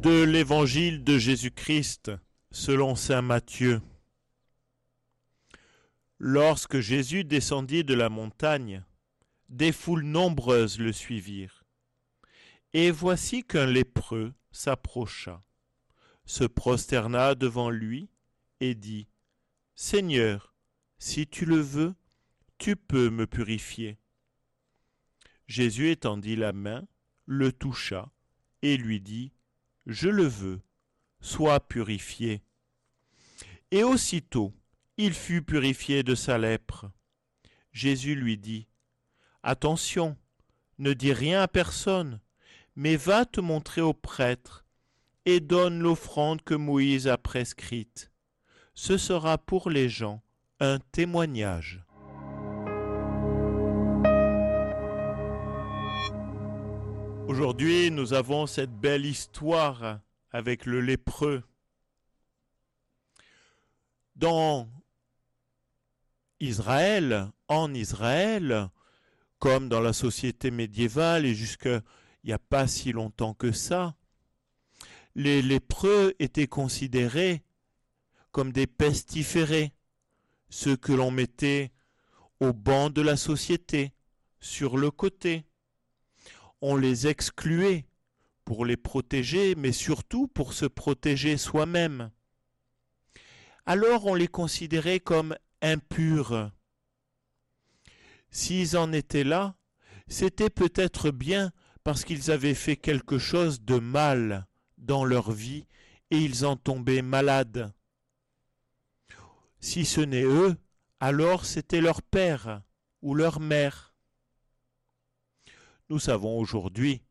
de l'évangile de Jésus-Christ selon Saint Matthieu. Lorsque Jésus descendit de la montagne, des foules nombreuses le suivirent. Et voici qu'un lépreux s'approcha, se prosterna devant lui et dit Seigneur, si tu le veux, tu peux me purifier. Jésus étendit la main, le toucha et lui dit Je le veux, sois purifié. Et aussitôt il fut purifié de sa lèpre. Jésus lui dit Attention, ne dis rien à personne, mais va te montrer au prêtre et donne l'offrande que Moïse a prescrite. Ce sera pour les gens un témoignage. Aujourd'hui, nous avons cette belle histoire avec le lépreux. Dans Israël, en Israël, comme dans la société médiévale et jusqu'il n'y a pas si longtemps que ça, les lépreux étaient considérés comme des pestiférés, ceux que l'on mettait au banc de la société, sur le côté. On les excluait pour les protéger, mais surtout pour se protéger soi-même. Alors on les considérait comme impurs. S'ils en étaient là, c'était peut-être bien parce qu'ils avaient fait quelque chose de mal dans leur vie et ils en tombaient malades. Si ce n'est eux, alors c'était leur père ou leur mère. Nous savons aujourd'hui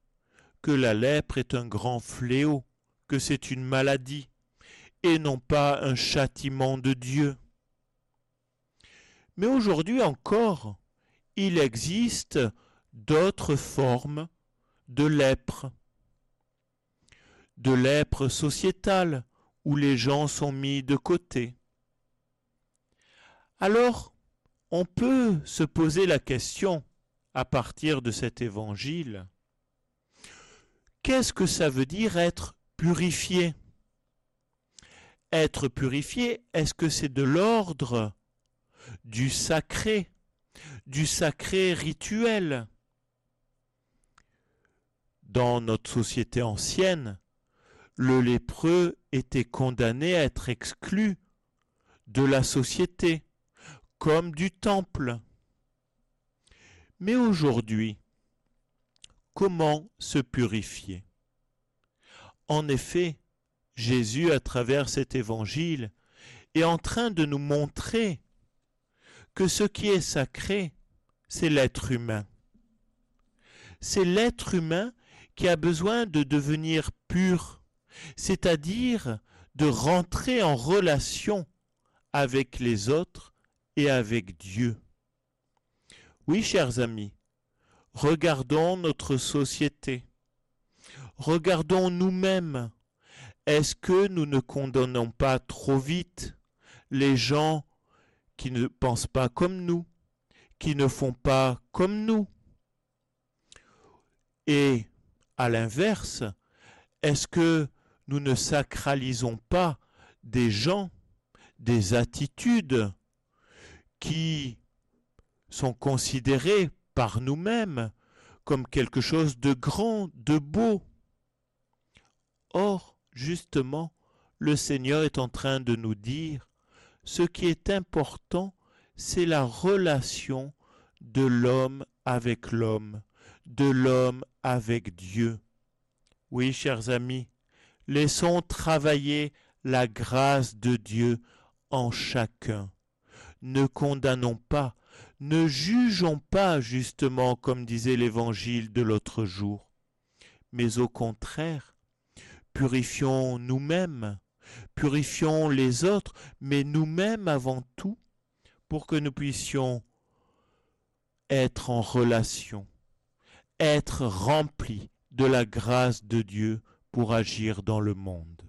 que la lèpre est un grand fléau, que c'est une maladie, et non pas un châtiment de Dieu. Mais aujourd'hui encore, il existe d'autres formes de lèpre. De lèpre sociétale, où les gens sont mis de côté. Alors, on peut se poser la question, à partir de cet évangile, qu'est-ce que ça veut dire être purifié? Être purifié, est-ce que c'est de l'ordre du sacré, du sacré rituel? Dans notre société ancienne, le lépreux était condamné à être exclu de la société, comme du temple. Mais aujourd'hui, comment se purifier? En effet, Jésus, à travers cet évangile, est en train de nous montrer que ce qui est sacré, c'est l'être humain. C'est l'être humain qui a besoin de devenir pur, c'est-à-dire de rentrer en relation avec les autres et avec Dieu. Oui, chers amis, regardons notre société. Regardons nous-mêmes. Est-ce que nous ne condamnons pas trop vite les gens qui ne pensent pas comme nous, qui ne font pas comme nous? Et à l'inverse, est-ce que nous ne sacralisons pas des gens, des attitudes qui sont considérées par nous-mêmes comme quelque chose de grand, de beau Or, justement, le Seigneur est en train de nous dire ce qui est important, c'est la relation de l'homme avec l'homme, de l'homme avec Dieu. Oui, chers amis, laissons travailler la grâce de Dieu en chacun. Ne condamnons pas, ne jugeons pas justement comme disait l'évangile de l'autre jour, mais au contraire, purifions nous-mêmes, purifions les autres, mais nous-mêmes avant tout, pour que nous puissions être en relation, être remplis de la grâce de Dieu pour agir dans le monde.